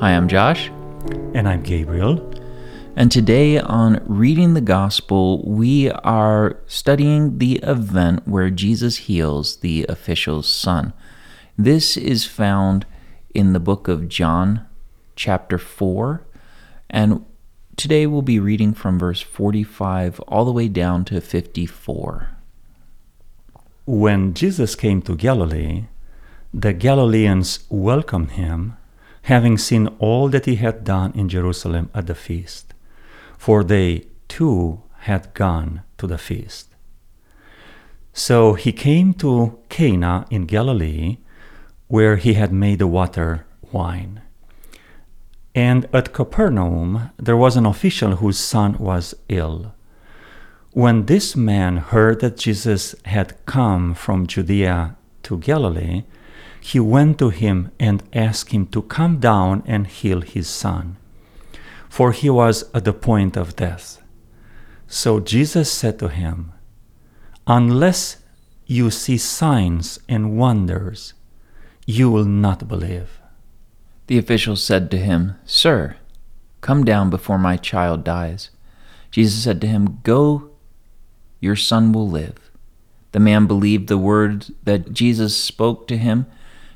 Hi, I'm Josh. And I'm Gabriel. And today on Reading the Gospel, we are studying the event where Jesus heals the official's son. This is found in the book of John, chapter 4. And today we'll be reading from verse 45 all the way down to 54. When Jesus came to Galilee, the Galileans welcomed him, having seen all that he had done in Jerusalem at the feast, for they too had gone to the feast. So he came to Cana in Galilee, where he had made the water wine. And at Capernaum there was an official whose son was ill. When this man heard that Jesus had come from Judea to Galilee, he went to him and asked him to come down and heal his son, for he was at the point of death. So Jesus said to him, Unless you see signs and wonders, you will not believe. The official said to him, Sir, come down before my child dies. Jesus said to him, Go, your son will live. The man believed the words that Jesus spoke to him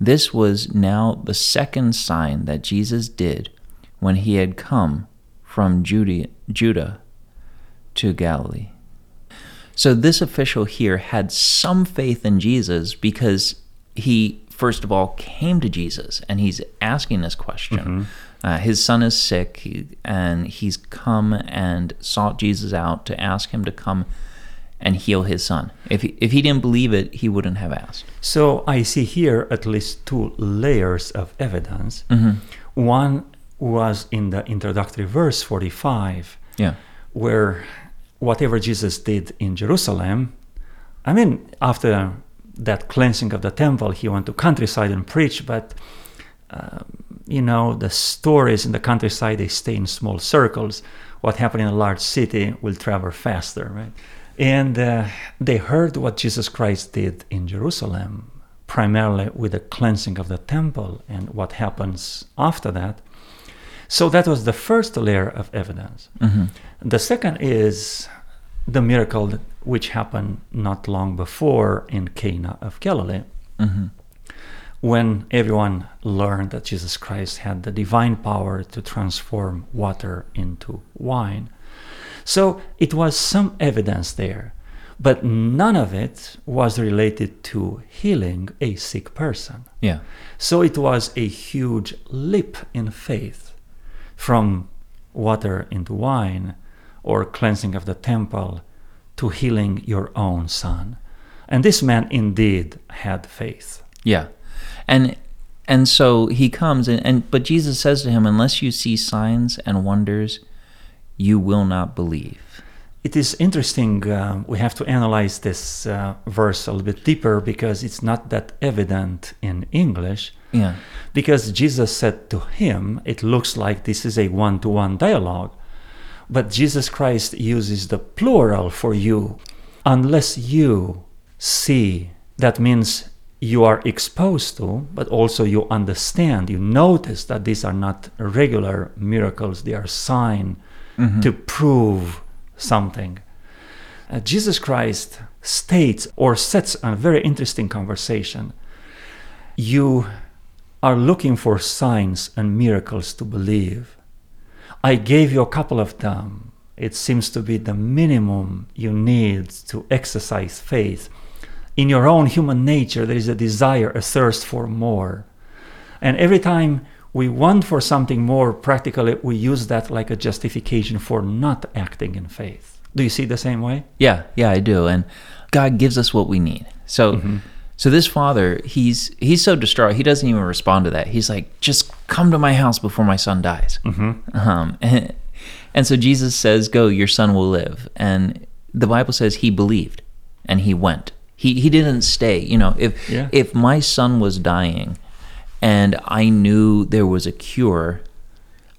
This was now the second sign that Jesus did when he had come from Judah to Galilee. So, this official here had some faith in Jesus because he, first of all, came to Jesus and he's asking this question. Mm-hmm. Uh, his son is sick, he, and he's come and sought Jesus out to ask him to come and heal his son. If he, if he didn't believe it, he wouldn't have asked. So I see here at least two layers of evidence. Mm-hmm. One was in the introductory verse 45, yeah. where whatever Jesus did in Jerusalem, I mean, after that cleansing of the temple, he went to countryside and preached, but uh, you know, the stories in the countryside, they stay in small circles. What happened in a large city will travel faster, right? And uh, they heard what Jesus Christ did in Jerusalem, primarily with the cleansing of the temple and what happens after that. So that was the first layer of evidence. Mm-hmm. The second is the miracle which happened not long before in Cana of Galilee. Mm-hmm. When everyone learned that Jesus Christ had the divine power to transform water into wine. So it was some evidence there, but none of it was related to healing a sick person. Yeah. So it was a huge leap in faith from water into wine or cleansing of the temple to healing your own son. And this man indeed had faith. Yeah. And and so he comes and, and but Jesus says to him, Unless you see signs and wonders, you will not believe. It is interesting. Uh, we have to analyze this uh, verse a little bit deeper because it's not that evident in English. Yeah. Because Jesus said to him, it looks like this is a one to one dialogue. But Jesus Christ uses the plural for you. Unless you see, that means you are exposed to, but also you understand, you notice that these are not regular miracles, they are sign mm-hmm. to prove something. Uh, Jesus Christ states or sets a very interesting conversation. You are looking for signs and miracles to believe. I gave you a couple of them. It seems to be the minimum you need to exercise faith. In your own human nature, there is a desire, a thirst for more. And every time we want for something more practically, we use that like a justification for not acting in faith. Do you see the same way? Yeah, yeah, I do. And God gives us what we need. So mm-hmm. so this father, he's he's so distraught, he doesn't even respond to that. He's like, just come to my house before my son dies. Mm-hmm. Um, and, And so Jesus says, "Go, your son will live." And the Bible says he believed and he went. He he didn't stay. You know, if Yeah. if my son was dying and I knew there was a cure,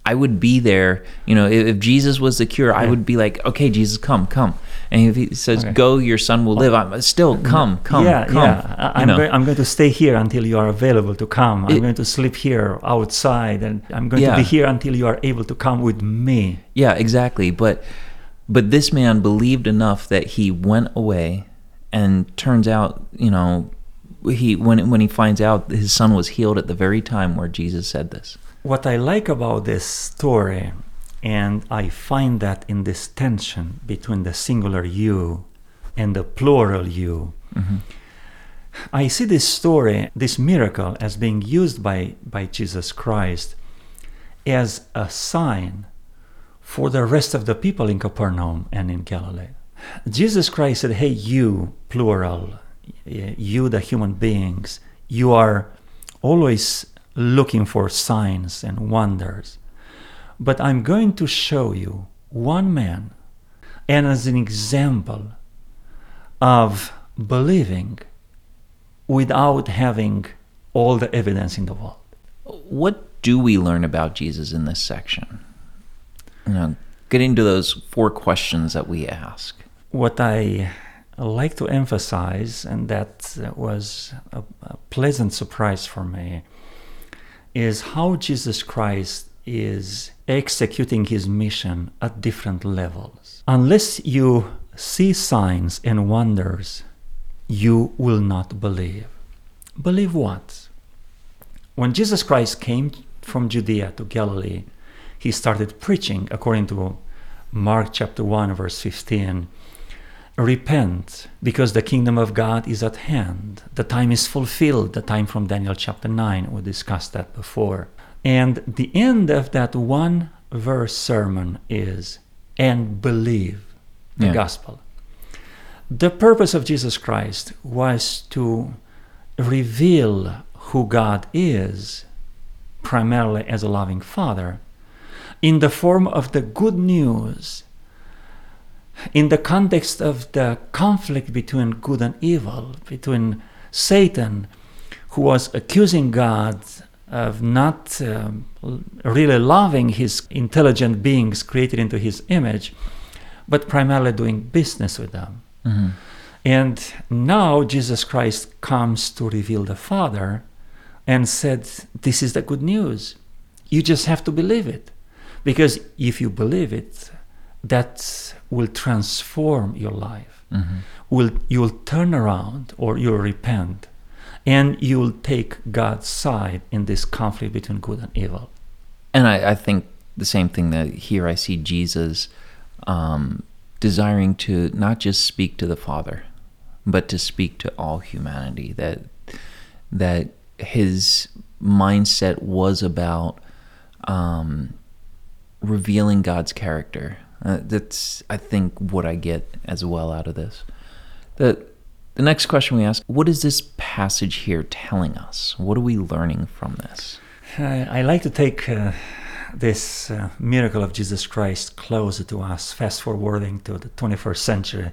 I would be there. You know, if, if Jesus was the cure, I would be like, "Okay, Jesus, come, come." And if he says, Okay. "Go, your son will live," I'm still come, come, yeah, come. yeah. I- you I'm, know. going, I'm going to stay here until you are available to come. I'm It- going to sleep here outside, and I'm going Yeah. to be here until you are able to come with me. Yeah, exactly. But but this man believed enough that he went away, and turns out, you know, he when when he finds out his son was healed at the very time where Jesus said this. What I like about this story, and I find that in this tension between the singular you and the plural you, mm-hmm. I see this story, this miracle, as being used by, by Jesus Christ as a sign for the rest of the people in Capernaum and in Galilee. Jesus Christ said, Hey, you, plural, you, the human beings, you are always looking for signs and wonders. But I'm going to show you one man, and as an example of believing without having all the evidence in the world. What do we learn about Jesus in this section? You know, getting to those four questions that we ask. What I like to emphasize, and that uh, was a, a pleasant surprise for me, is how Jesus Christ is executing his mission at different levels. Unless you see signs and wonders, you will not believe. Believe what? When Jesus Christ came from Judea to Galilee, he started preaching according to Mark chapter 1 verse 15 repent because the kingdom of God is at hand. The time is fulfilled the time from Daniel chapter 9 we discussed that before. And the end of that one verse sermon is and believe the Yeah. gospel. The purpose of Jesus Christ was to reveal who God is primarily as a loving father in the form of the good news in the context of the conflict between good and evil between satan who was accusing god of not um, really loving his intelligent beings created into his image but primarily doing business with them. And now jesus christ comes to reveal the father and said this is the good news. You just have to believe it. Because if you believe it that will transform your life will you will turn around or you'll repent and you will take god's side in this conflict between good and evil And I, I think the same thing that here I see Jesus um, desiring to not just speak to the Father, but to speak to all humanity. That that his mindset was about um, revealing God's character. Uh, that's I think what I get as well out of this. The the next question we ask: What is this passage here telling us? What are we learning from this? I, I like to take uh, this uh, miracle of Jesus Christ closer to us, fast forwarding to the 21st century.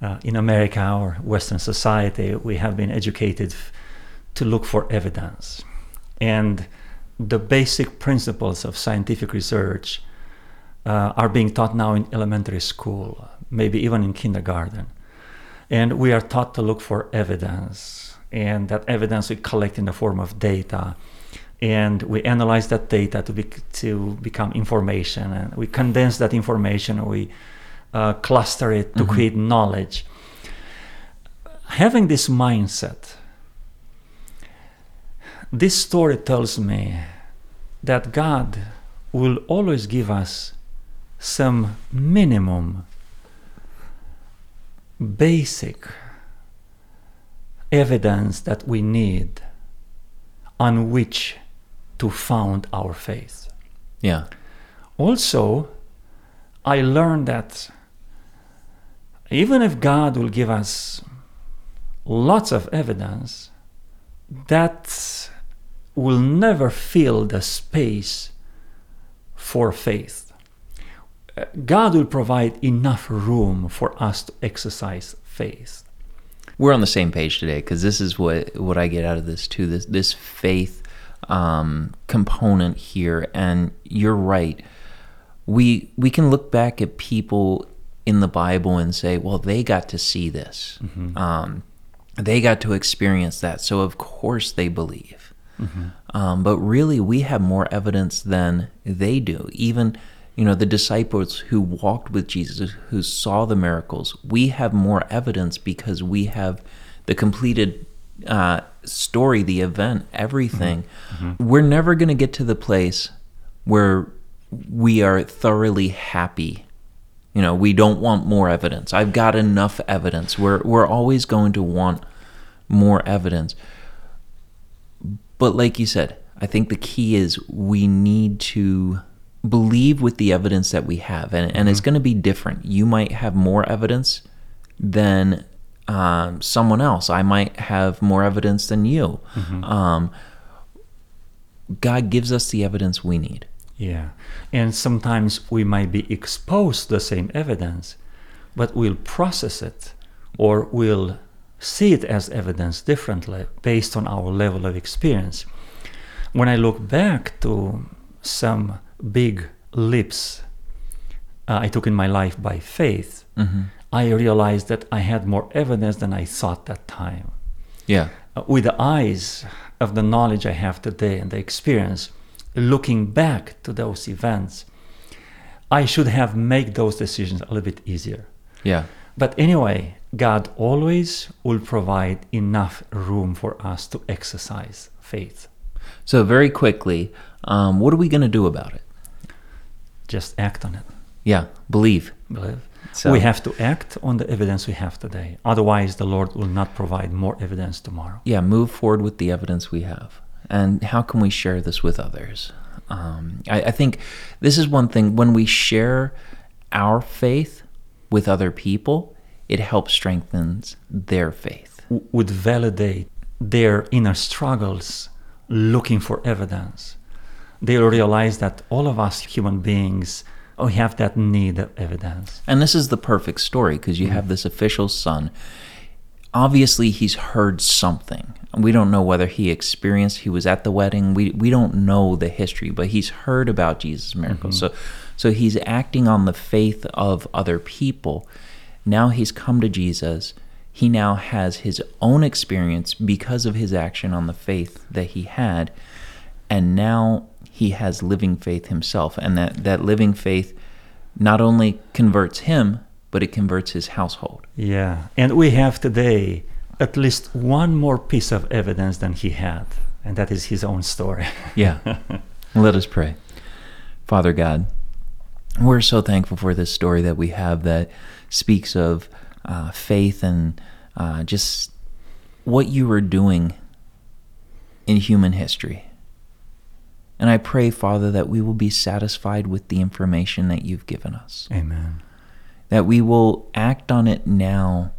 Uh, in America or Western society, we have been educated f- to look for evidence. And the basic principles of scientific research uh, are being taught now in elementary school, maybe even in kindergarten. And we are taught to look for evidence, and that evidence we collect in the form of data. And we analyze that data to, be, to become information, and we condense that information, we uh, cluster it to create knowledge. Having this mindset, this story tells me that God will always give us some minimum basic evidence that we need on which to found our faith. Yeah. Also, I learned that even if God will give us lots of evidence, that will never fill the space for faith. God will provide enough room for us to exercise faith. We're on the same page today because this is what what I get out of this too. This this faith um, component here, and you're right. We we can look back at people in the Bible and say, well, they got to see this. Um, they got to experience that, so of course they believe. Um, but really, we have more evidence than they do. Even, you know, the disciples who walked with Jesus, who saw the miracles, we have more evidence because we have the completed uh, story, the event, everything. We're never going to get to the place where we are thoroughly happy. You know, we don't want more evidence. I've got enough evidence. We're we're always going to want more evidence. But like you said, I think the key is we need to believe with the evidence that we have, and, and it's going to be different. You might have more evidence than um, someone else. I might have more evidence than you. Um, God gives us the evidence we need. Yeah. And sometimes we might be exposed to the same evidence, but we'll process it or we'll see it as evidence differently based on our level of experience. When I look back to some big leaps uh, I took in my life by faith, I realized that I had more evidence than I thought that time. Yeah. Uh, with the eyes of the knowledge I have today and the experience, looking back to those events, I should have made those decisions a little bit easier. Yeah. But anyway, God always will provide enough room for us to exercise faith. So very quickly, um, what are we going to do about it? Just act on it. Yeah, believe. Believe. So- we have to act on the evidence we have today. Otherwise, the Lord will not provide more evidence tomorrow. Yeah, move forward with the evidence we have. And how can we share this with others? Um, I, I think this is one thing when we share our faith with other people, it helps strengthens their faith. would validate their inner struggles looking for evidence. They'll realize that all of us human beings oh, we have that need of evidence. And this is the perfect story because you mm. have this official son. Obviously, he's heard something. We don't know whether he experienced, he was at the wedding. We, we don't know the history, but he's heard about Jesus' miracles. Mm-hmm. So, so he's acting on the faith of other people. Now he's come to Jesus. He now has his own experience because of his action on the faith that he had. And now he has living faith himself. And that, that living faith not only converts him, but it converts his household. Yeah, and we have today at least one more piece of evidence than he had, and that is his own story. Yeah. Let us pray. Father God, we're so thankful for this story that we have that speaks of uh, faith and uh, just what you were doing in human history. And I pray, Father, that we will be satisfied with the information that you've given us. Amen. that we will act on it now.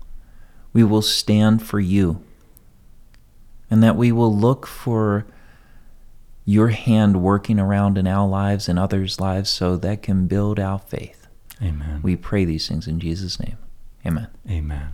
We will stand for you. And that we will look for your hand working around in our lives and others' lives so that can build our faith. Amen. We pray these things in Jesus' name. Amen. Amen.